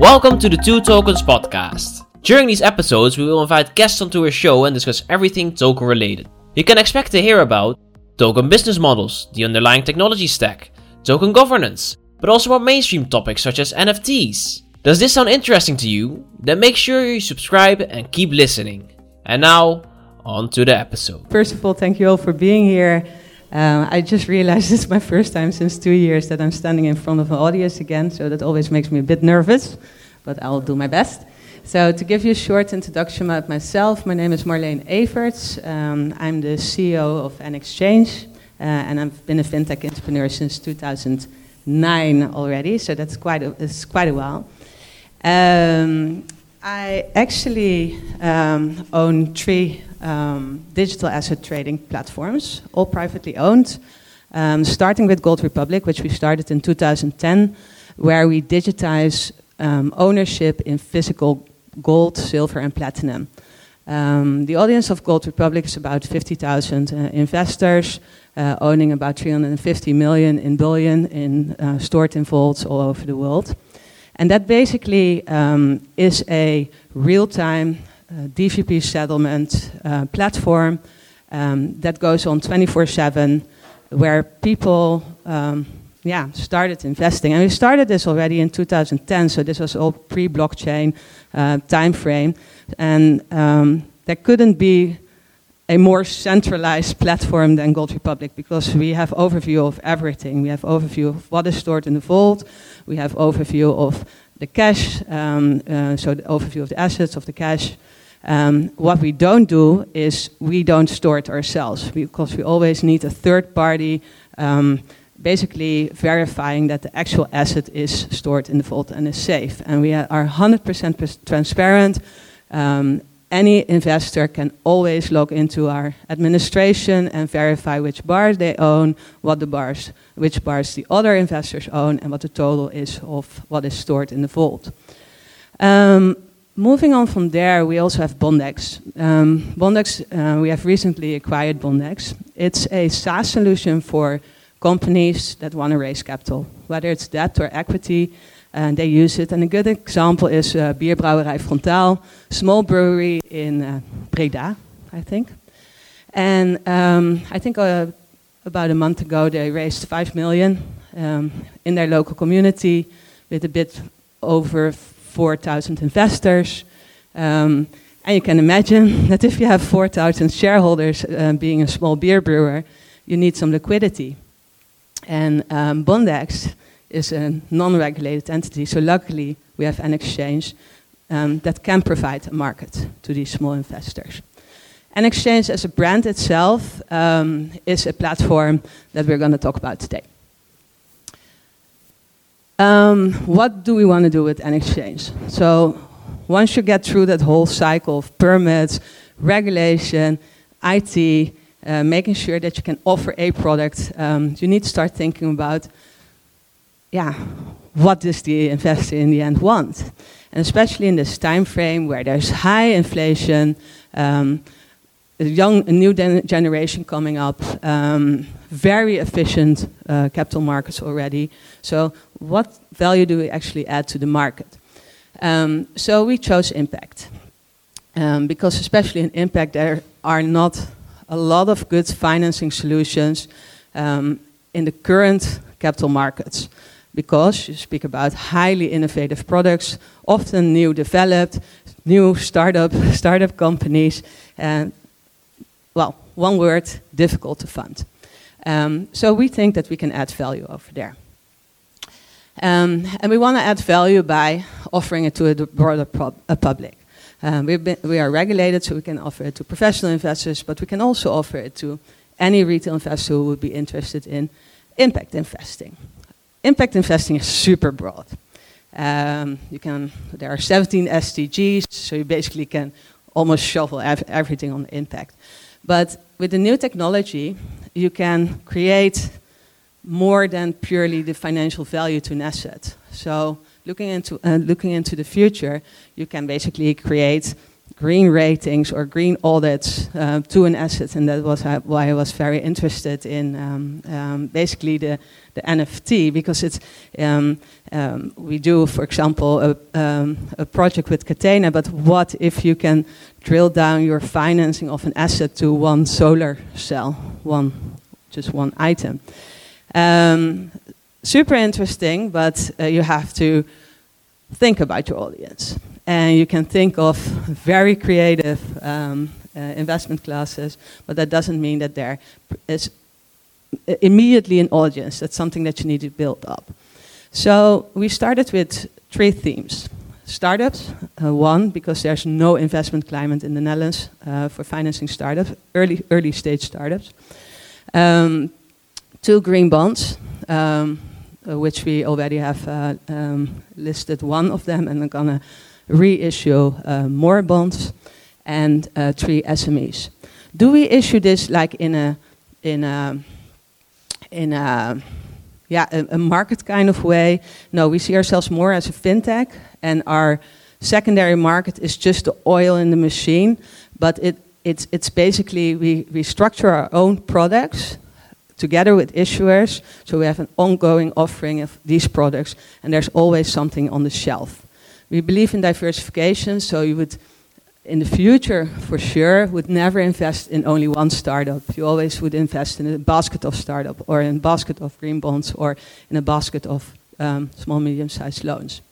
Welcome to the Two Tokens podcast. During these episodes, we will invite guests onto our show and discuss everything token related. You can expect to hear about token business models, the underlying technology stack, token governance, but also about mainstream topics such as NFTs. Does this sound interesting to you? Then make sure you subscribe and keep listening. And now, on to the episode. First of all, thank you all for being here. Uh, I just realized it's my first time since two years that I'm standing in front of an audience again, so that always makes me a bit nervous, but I'll do my best. So, to give you a short introduction about myself, my name is Marleen Everts. Um, I'm the CEO of N-Exchange, uh, and I've been a fintech entrepreneur since 2009 already, so that's quite a, it's quite a while. Um, I actually um, own three um, digital asset trading platforms, all privately owned, um, starting with Gold Republic, which we started in 2010, where we digitize um, ownership in physical gold, silver, and platinum. Um, the audience of Gold Republic is about 50,000 uh, investors, uh, owning about 350 million in bullion in, uh, stored in vaults all over the world. And that basically um, is a real time DVP settlement uh, platform um, that goes on 24 7, where people um, yeah, started investing. And we started this already in 2010, so this was all pre blockchain uh, time frame. And um, there couldn't be a more centralized platform than Gold Republic because we have overview of everything. We have overview of what is stored in the vault. We have overview of the cash, um, uh, so the overview of the assets of the cash. Um, what we don't do is we don't store it ourselves because we always need a third party um, basically verifying that the actual asset is stored in the vault and is safe. And we are 100% transparent. Um, any investor can always log into our administration and verify which bars they own, what the bars, which bars the other investors own, and what the total is of what is stored in the vault. Um, moving on from there, we also have Bondex. Um, Bondex, uh, we have recently acquired Bondex. It's a SaaS solution for companies that want to raise capital, whether it's debt or equity and they use it. And a good example is uh, Bierbrouwerij Frontaal, small brewery in uh, Breda, I think. And um, I think uh, about a month ago they raised five million um, in their local community with a bit over 4,000 investors. Um, and you can imagine that if you have 4,000 shareholders, uh, being a small beer brewer, you need some liquidity. And um, Bondex is a non-regulated entity. So luckily, we have an exchange um, that can provide a market to these small investors. N-Exchange as a brand itself um, is a platform that we're going to talk about today. Um, what do we want to do with an exchange? So once you get through that whole cycle of permits, regulation, IT, uh, making sure that you can offer a product, um, you need to start thinking about yeah, what does the investor in the end want? And especially in this time frame where there's high inflation, um, a young, a new generation coming up, um, very efficient uh, capital markets already. So, what value do we actually add to the market? Um, so, we chose impact. Um, because, especially in impact, there are not a lot of good financing solutions um, in the current capital markets because you speak about highly innovative products, often new developed, new startup startup companies, and well, one word, difficult to fund. Um, so we think that we can add value over there. Um, and we want to add value by offering it to a broader a public. Um, been, we are regulated, so we can offer it to professional investors, but we can also offer it to any retail investor who would be interested in impact investing impact investing is super broad. Um, you can, there are 17 SDGs, so you basically can almost shovel ev everything on impact. But with the new technology, you can create more than purely the financial value to an asset. So looking into, uh, looking into the future, you can basically create green ratings or green audits uh, to an asset, and that was uh, why I was very interested in um, um, basically the, the NFT because it's um, um, we do, for example, a, um, a project with Catena. But what if you can drill down your financing of an asset to one solar cell, one just one item? Um, super interesting, but uh, you have to think about your audience and you can think of very creative um, uh, investment classes, but that doesn't mean that there is immediately an audience. That's something that you need to build up. So we started with three themes. Startups, uh, one, because there's no investment climate in the Netherlands uh, for financing startups, early, early stage startups. Um, two, green bonds, um, uh, which we already have uh, um, listed one of them, and I'm gonna reissue uh, more bonds, and uh, three SMEs. Do we issue this like in a in a in a yeah a, a market kind of way? No, we see ourselves more as a fintech, and our secondary market is just the oil in the machine. But it it's it's basically we we structure our own products together with issuers. So we have an ongoing offering of these products, and there's always something on the shelf. We believe in diversification, so you would, in the future, for sure, would never invest in only one startup. You always would invest in a basket of startup, or in a basket of green bonds, or in a basket of um, small, medium-sized loans.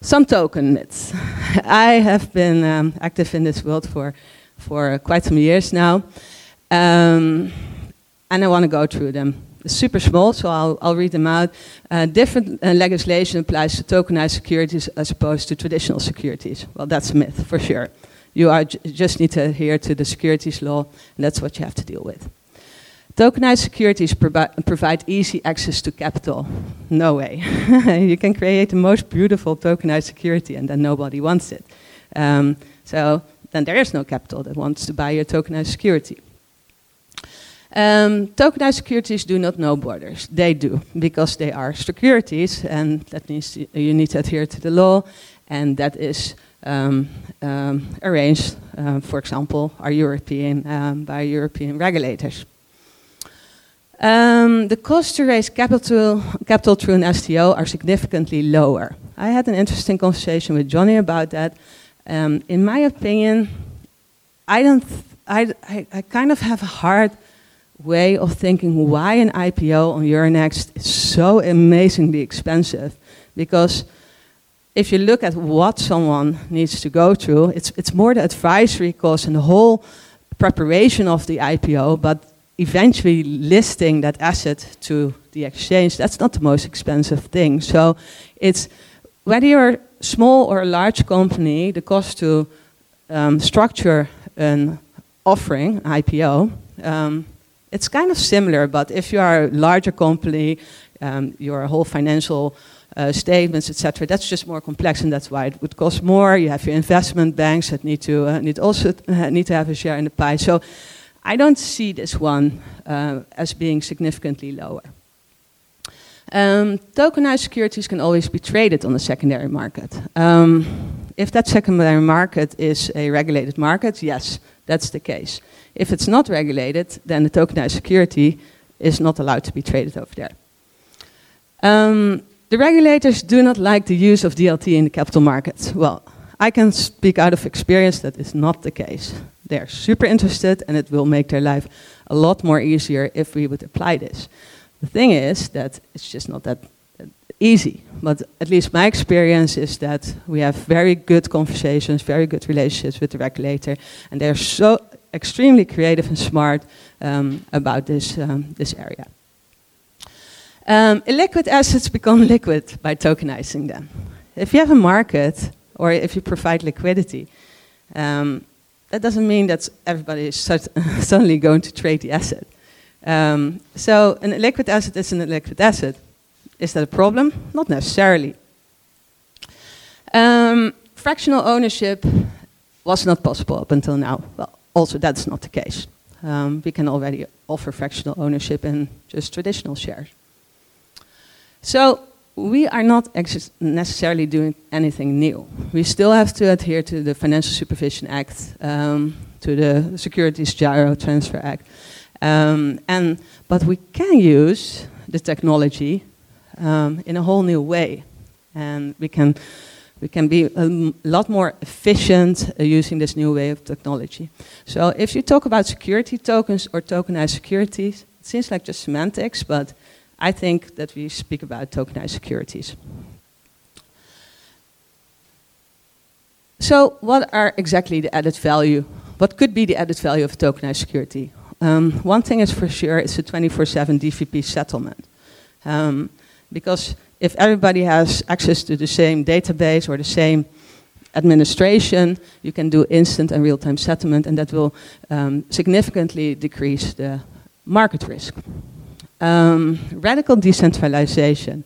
Some token myths. I have been um, active in this world for, for quite some years now, um, and I want to go through them super small, so I'll, I'll read them out. Uh, different uh, legislation applies to tokenized securities as opposed to traditional securities. Well, that's a myth, for sure. You just need to adhere to the securities law, and that's what you have to deal with. Tokenized securities provi provide easy access to capital. No way. you can create the most beautiful tokenized security, and then nobody wants it. Um, so then there is no capital that wants to buy your tokenized security. Um, tokenized securities do not know borders. They do, because they are securities, and that means you need to adhere to the law, and that is um, um, arranged, uh, for example, are European, by European regulators. The cost to raise capital, capital through an STO are significantly lower. I had an interesting conversation with Johnny about that. In my opinion, I don't. I, I, I kind of have a hard way of thinking why an IPO on Euronext is so amazingly expensive. Because if you look at what someone needs to go through, it's, it's more the advisory cost and the whole preparation of the IPO, but eventually listing that asset to the exchange, that's not the most expensive thing. So it's whether you're a small or a large company, the cost to um, structure an offering, IPO, um, it's kind of similar, but if you are a larger company, um, your whole financial uh, statements, etc., that's just more complex, and that's why it would cost more. You have your investment banks that need to uh, need also uh, need to have a share in the pie. So, I don't see this one uh, as being significantly lower. Um, tokenized securities can always be traded on the secondary market. Um, if that secondary market is a regulated market, yes, that's the case. If it's not regulated, then the tokenized security is not allowed to be traded over there. Um, the regulators do not like the use of DLT in the capital markets. Well, I can speak out of experience that is not the case. They're super interested and it will make their life a lot more easier if we would apply this. The thing is that it's just not that easy. But at least my experience is that we have very good conversations, very good relationships with the regulator, and they're so extremely creative and smart um, about this, um, this area. Um, illiquid assets become liquid by tokenizing them. If you have a market or if you provide liquidity, um, that doesn't mean that everybody is suddenly going to trade the asset. Um, so an illiquid asset is an illiquid asset. Is that a problem? Not necessarily. Um, fractional ownership was not possible up until now. Well, also that's not the case. Um, we can already offer fractional ownership in just traditional shares. So we are not necessarily doing anything new. We still have to adhere to the Financial Supervision Act, um, to the Securities Giro Transfer Act, um, and but we can use the technology um, in a whole new way, and we can we can be a lot more efficient uh, using this new way of technology. So if you talk about security tokens or tokenized securities, it seems like just semantics, but I think that we speak about tokenized securities. So what are exactly the added value? What could be the added value of tokenized security? Um, one thing is for sure, it's a 24-7 DVP settlement. Um, because if everybody has access to the same database or the same administration, you can do instant and real-time settlement, and that will um, significantly decrease the market risk. Um, radical decentralization.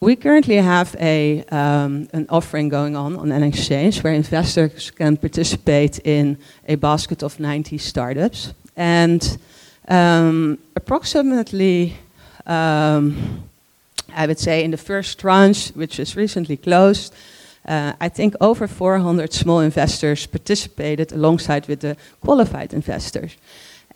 We currently have a, um, an offering going on on an exchange where investors can participate in a basket of 90 startups. And um, approximately um, I would say in the first tranche, which was recently closed, uh, I think over 400 small investors participated alongside with the qualified investors.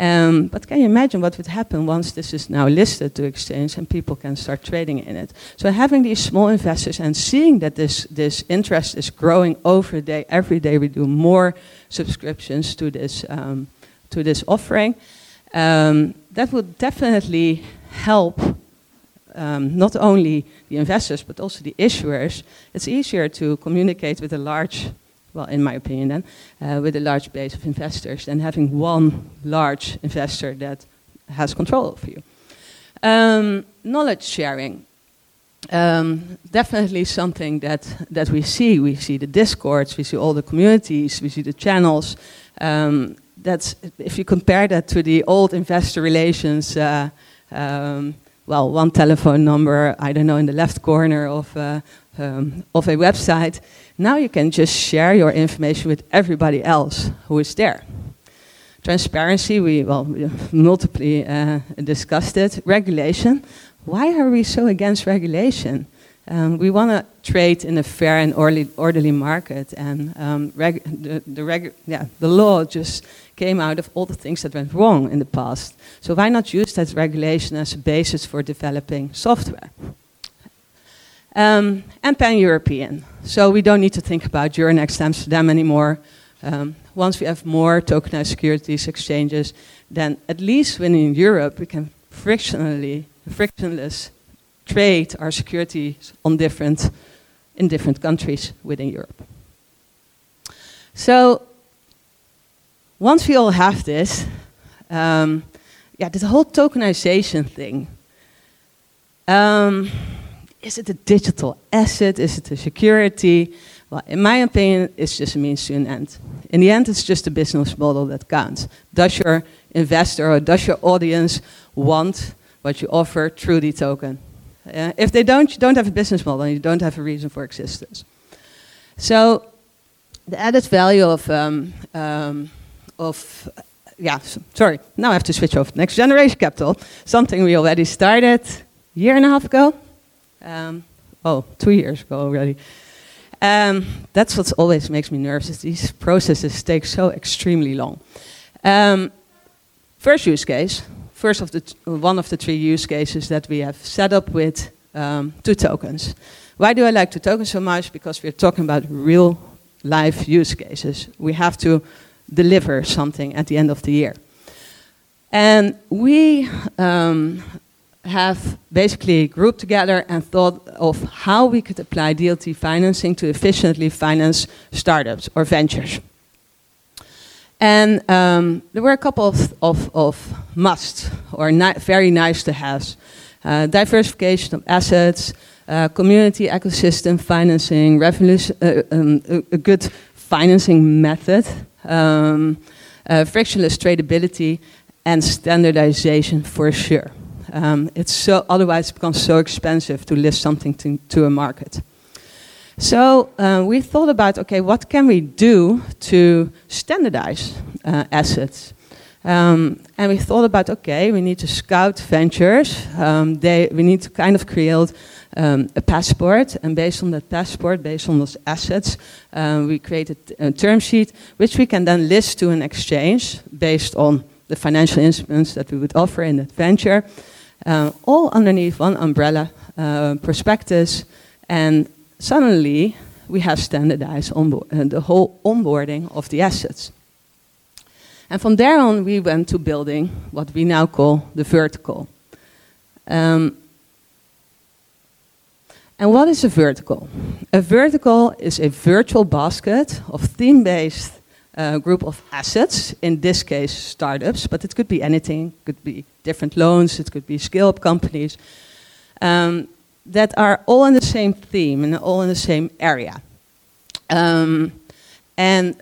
Um, but can you imagine what would happen once this is now listed to exchange and people can start trading in it? So having these small investors and seeing that this, this interest is growing over day, every day we do more subscriptions to this, um, to this offering, um, that would definitely help um, not only the investors but also the issuers, it's easier to communicate with a large, well, in my opinion, then, uh, with a large base of investors than having one large investor that has control over you. Um, knowledge sharing. Um, definitely something that, that we see. We see the discords, we see all the communities, we see the channels. Um, that's, if you compare that to the old investor relations uh, um, well, one telephone number, I don't know, in the left corner of, uh, um, of a website. Now you can just share your information with everybody else who is there. Transparency, we, well, we multiply uh, discussed it. Regulation, why are we so against regulation? Um, we want to trade in a fair and orderly, orderly market, and um, the, the, yeah, the law just came out of all the things that went wrong in the past. So why not use that regulation as a basis for developing software? Um, and pan-European. So we don't need to think about Euronext Amsterdam anymore. Um, once we have more tokenized securities exchanges, then at least within Europe we can frictionally, frictionless trade our securities on different, in different countries within Europe. So once we all have this, um, yeah, this whole tokenization thing. Um, is it a digital asset? Is it a security? Well, in my opinion, it's just a means to an end. In the end, it's just a business model that counts. Does your investor or does your audience want what you offer through the token? Uh, if they don't, you don't have a business model and you don't have a reason for existence. So the added value of, um, um, of yeah, sorry, now I have to switch off. Next Generation Capital, something we already started a year and a half ago. Um, oh, two years ago already. Um, that's what always makes me nervous. these processes take so extremely long. Um, first use case, first of the one of the three use cases that we have set up with um, two tokens. Why do I like two tokens so much? Because we're talking about real life use cases. We have to deliver something at the end of the year. And we um, have basically grouped together and thought of how we could apply DLT financing to efficiently finance startups or ventures. And um, there were a couple of, of, of must or ni very nice to haves. Uh, diversification of assets, uh, community ecosystem financing, uh, um, a, a, good financing method, um, uh, frictionless tradability, and standardization for sure. Um, it's so otherwise it becomes so expensive to list something to, to a market. So uh, we thought about okay, what can we do to standardize uh, assets? Um, and we thought about okay, we need to scout ventures. Um, they, we need to kind of create um, a passport, and based on that passport, based on those assets, um, we created a term sheet which we can then list to an exchange based on the financial instruments that we would offer in that venture, uh, all underneath one umbrella uh, prospectus, and suddenly we have standardized uh, the whole onboarding of the assets. And from there on, we went to building what we now call the vertical. Um, and what is a vertical? A vertical is a virtual basket of theme based uh, group of assets, in this case, startups, but it could be anything, it could be different loans, it could be scale up companies, um, that are all in the same theme and all in the same area. Um, and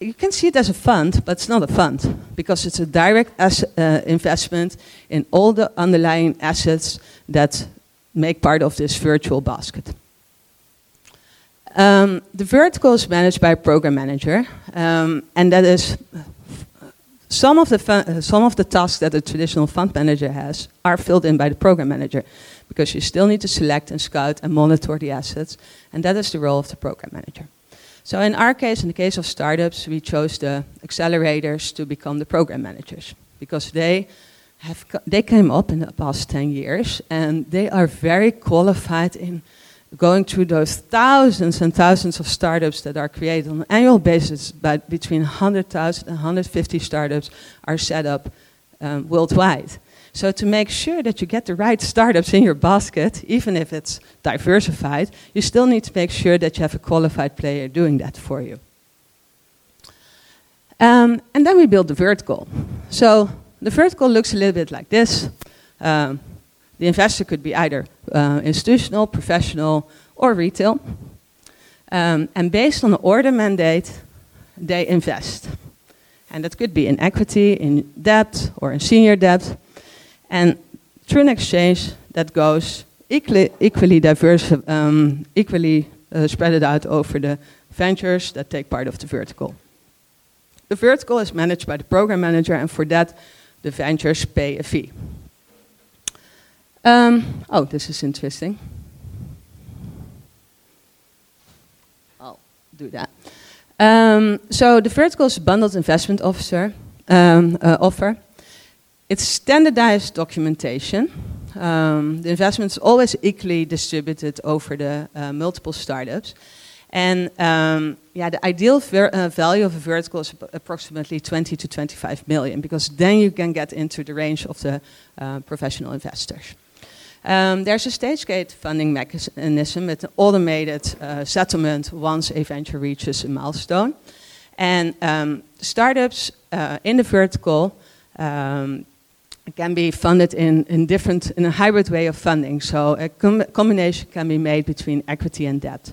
you can see it as a fund, but it's not a fund because it's a direct uh, investment in all the underlying assets that make part of this virtual basket. Um, the vertical is managed by a program manager, um, and that is some of the uh, some of the tasks that a traditional fund manager has are filled in by the program manager, because you still need to select and scout and monitor the assets, and that is the role of the program manager. So in our case, in the case of startups, we chose the accelerators to become the program managers because they have they came up in the past 10 years and they are very qualified in going through those thousands and thousands of startups that are created on an annual basis, but between 100,000 and 150 startups are set up um, worldwide. So to make sure that you get the right startups in your basket, even if it's diversified, you still need to make sure that you have a qualified player doing that for you. Um, and then we build the vertical. So the vertical looks a little bit like this. Um, the investor could be either uh, institutional, professional, or retail. Um, and based on the order mandate, they invest. And that could be in equity, in debt, or in senior debt. And through an exchange that goes equally, equally diverse, um, equally uh, spread out over the ventures that take part of the vertical. The vertical is managed by the program manager, and for that, the ventures pay a fee. Um, oh, this is interesting. I'll do that. Um, so the vertical is bundled investment officer um, uh, offer. It's standardized documentation. Um, the investment is always equally distributed over the uh, multiple startups. And um, yeah, the ideal uh, value of a vertical is approximately 20 to 25 million, because then you can get into the range of the uh, professional investors. Um, there's a stage gate funding mechanism with an automated uh, settlement once a venture reaches a milestone. And um, startups uh, in the vertical um, can be funded in, in different in a hybrid way of funding. So a com combination can be made between equity and debt.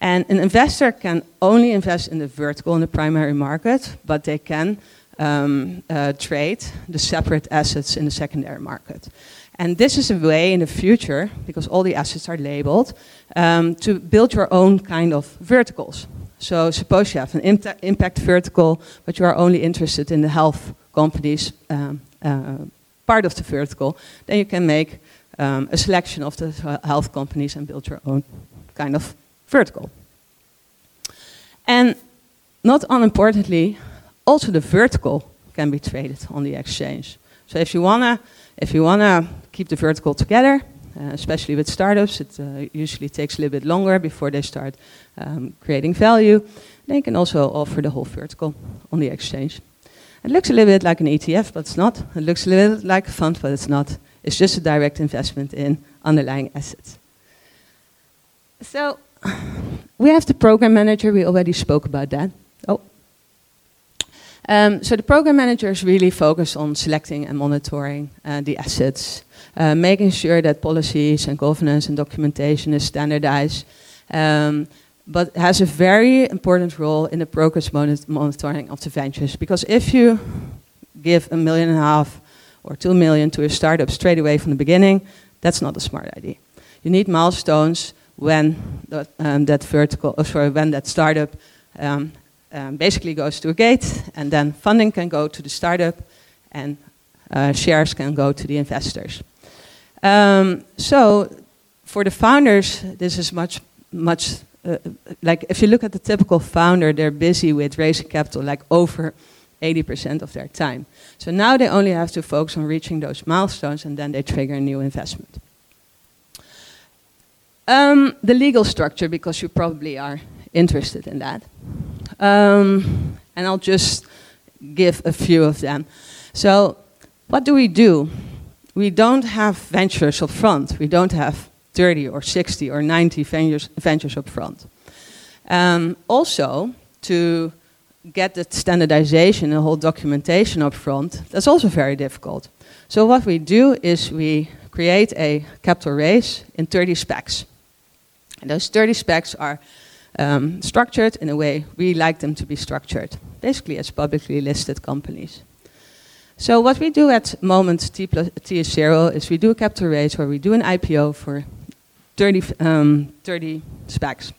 And an investor can only invest in the vertical in the primary market, but they can um, uh, trade the separate assets in the secondary market. And this is a way in the future, because all the assets are labeled, um, to build your own kind of verticals. So suppose you have an impact vertical, but you are only interested in the health companies um, uh, part of the vertical, then you can make um, a selection of the health companies and build your own kind of vertical. And not unimportantly, also the vertical can be traded on the exchange. So if you wanna, if you wanna keep the vertical together, uh, especially with startups, it uh, usually takes a little bit longer before they start um, creating value. They can also offer the whole vertical on the exchange. It looks a little bit like an ETF, but it's not. It looks a little bit like a fund, but it's not. It's just a direct investment in underlying assets. So we have the program manager. We already spoke about that. Oh. Um, so the program managers really focus on selecting and monitoring uh, the assets, uh, making sure that policies and governance and documentation is standardized, um, but has a very important role in the progress monitoring of the ventures. Because if you give a million and a half or two million to a startup straight away from the beginning, that's not a smart idea. You need milestones when that, um, that vertical, oh, sorry, when that startup um, um, basically goes to a gate, and then funding can go to the startup, and uh, shares can go to the investors. Um, so, for the founders, this is much, much uh, like if you look at the typical founder, they're busy with raising capital like over 80% of their time. So now they only have to focus on reaching those milestones and then they trigger a new investment. Um, the legal structure, because you probably are interested in that. Um, and I'll just give a few of them. So, what do we do? We don't have ventures up front. We don't have 30 or 60 or 90 ventures, ventures up front. Um, also, to get the standardization and whole documentation up front, that's also very difficult. So what we do is we create a capital raise in 30 SPACs. And those 30 SPACs are um, structured in a way we like them to be structured, basically as publicly listed companies. So what we do at Moment T, plus, T is zero is we do a capital raise where we do an IPO for 30, um, 30 SPACs.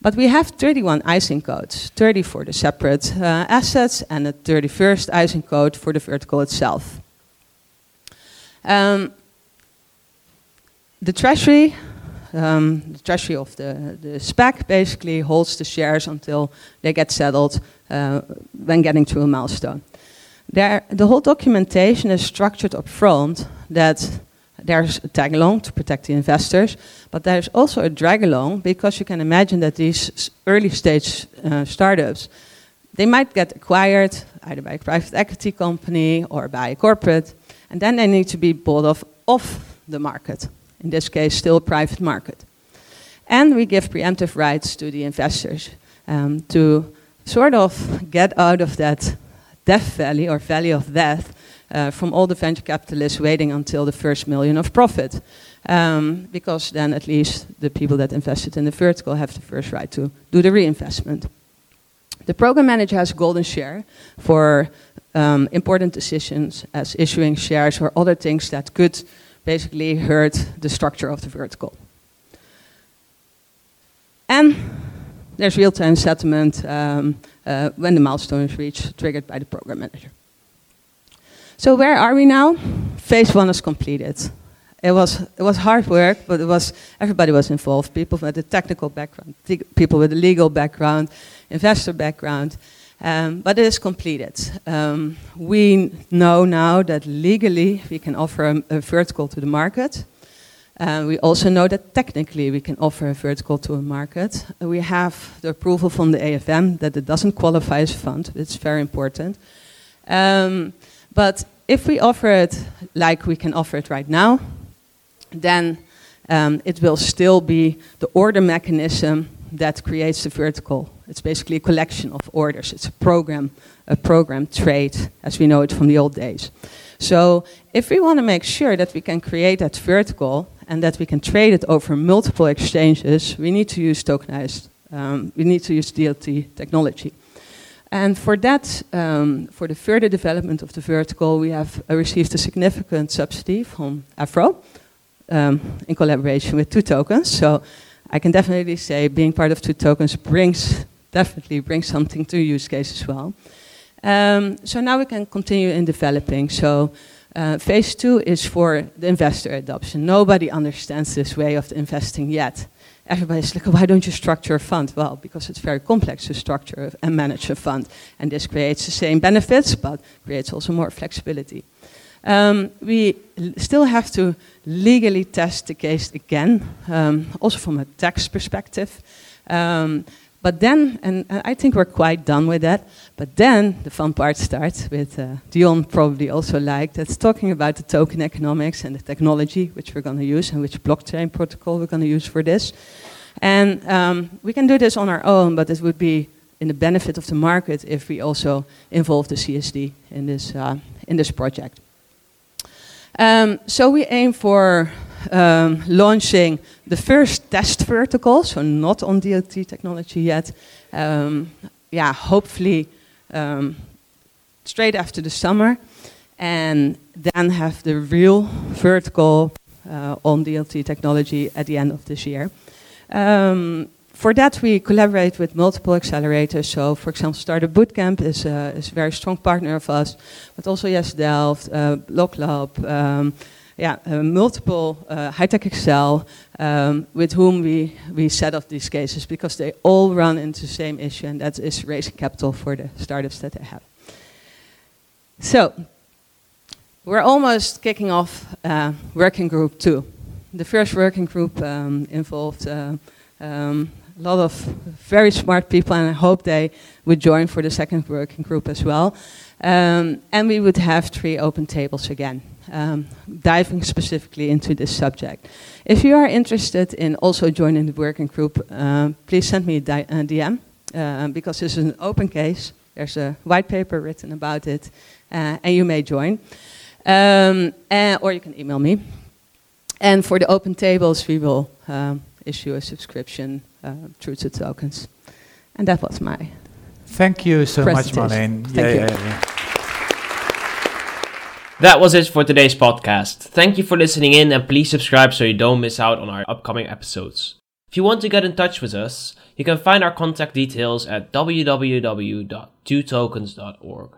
But we have 31 ISIN codes, 30 for the separate uh, assets and a 31st ISIN code for the vertical itself. Um, the treasury, um, the treasury of the, the SPAC basically holds the shares until they get settled uh, when getting to a milestone. There, the whole documentation is structured up front that there's a tag along to protect the investors, but there's also a drag along because you can imagine that these early stage uh, startups, they might get acquired either by a private equity company or by a corporate, and then they need to be bought off off the market. In this case, still private market. And we give preemptive rights to the investors um, to sort of get out of that death valley or valley of death uh, from all the venture capitalists waiting until the first million of profit. Um, because then at least the people that invested in the vertical have the first right to do the reinvestment. The program manager has golden share for um, important decisions as issuing shares or other things that could basically hurt the structure of the vertical. And there's real-time settlement um, uh, when the milestone is reached, triggered by the program manager. So where are we now? Phase one is completed. It was it was hard work, but it was everybody was involved. People with a technical background, people with a legal background, investor background. Um, but it is completed. Um, we know now that legally we can offer a, a vertical to the market. Uh, we also know that technically we can offer a vertical to a market. Uh, we have the approval from the AFM that it doesn't qualify as a fund. It's very important. Um, but if we offer it like we can offer it right now, then um, it will still be the order mechanism that creates the vertical. It's basically a collection of orders. It's a program, a program trade, as we know it from the old days. So if we want to make sure that we can create that vertical and that we can trade it over multiple exchanges, we need to use tokenized, um, we need to use DLT technology. And for that, um, for the further development of the vertical, we have uh, received a significant subsidy from Afro um, in collaboration with Two Tokens. So I can definitely say being part of Two Tokens brings definitely brings something to use case as well. Um, so now we can continue in developing. So uh, phase two is for the investor adoption. Nobody understands this way of investing yet everybody's like, why don't you structure a fund? Well, because it's very complex to structure and manage a fund. And this creates the same benefits, but creates also more flexibility. Um, we still have to legally test the case again, um, also from a tax perspective. Um, but then, and I think we're quite done with that, but then the fun part starts with uh, Dion probably also liked, that's talking about the token economics and the technology which we're going to use and which blockchain protocol we're going to use for this. And um, we can do this on our own, but it would be in the benefit of the market if we also involve the CSD in this, uh, in this project. Um, so we aim for um, launching the first test vertical, so not on DLT technology yet. Um, yeah, hopefully um, straight after the summer, and then have the real vertical uh, on DLT technology at the end of this year. For that, we collaborate with multiple accelerators. So, for example, Startup Bootcamp is, uh, is a very strong partner of us, but also Yes Delft, uh, um, yeah, uh, multiple uh, HighTechXL, um, with whom we, we set up these cases because they all run into the same issue, and that is raising capital for the startups that they have. So, we're almost kicking off uh, working group two. The first working group um, involved uh, um, a lot of very smart people, and I hope they would join for the second working group as well. Um, and we would have three open tables again, um, diving specifically into this subject. If you are interested in also joining the working group, uh, please send me a, a DM, uh, because this is an open case. There's a white paper written about it, uh, and you may join. Um, and, or you can email me. And for the open tables, we will um, issue a subscription uh, through Two Tokens. And that was my. Thank you so much, Marleen. Thank yeah, you. Yeah, yeah. That was it for today's podcast. Thank you for listening in and please subscribe so you don't miss out on our upcoming episodes. If you want to get in touch with us, you can find our contact details at www.twotokens.org.